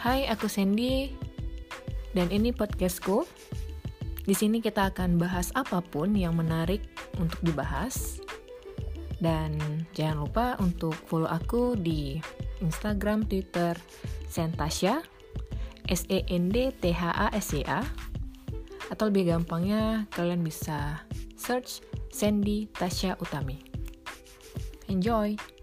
Hai, aku Sandy dan ini podcastku. Di sini kita akan bahas apa pun yang menarik untuk dibahas. Dan jangan lupa untuk follow aku di Instagram, Twitter, Sentasya, S E N D T H A S Y A. Atau lebih gampangnya kalian bisa search Sandy Tasya Utami. Enjoy!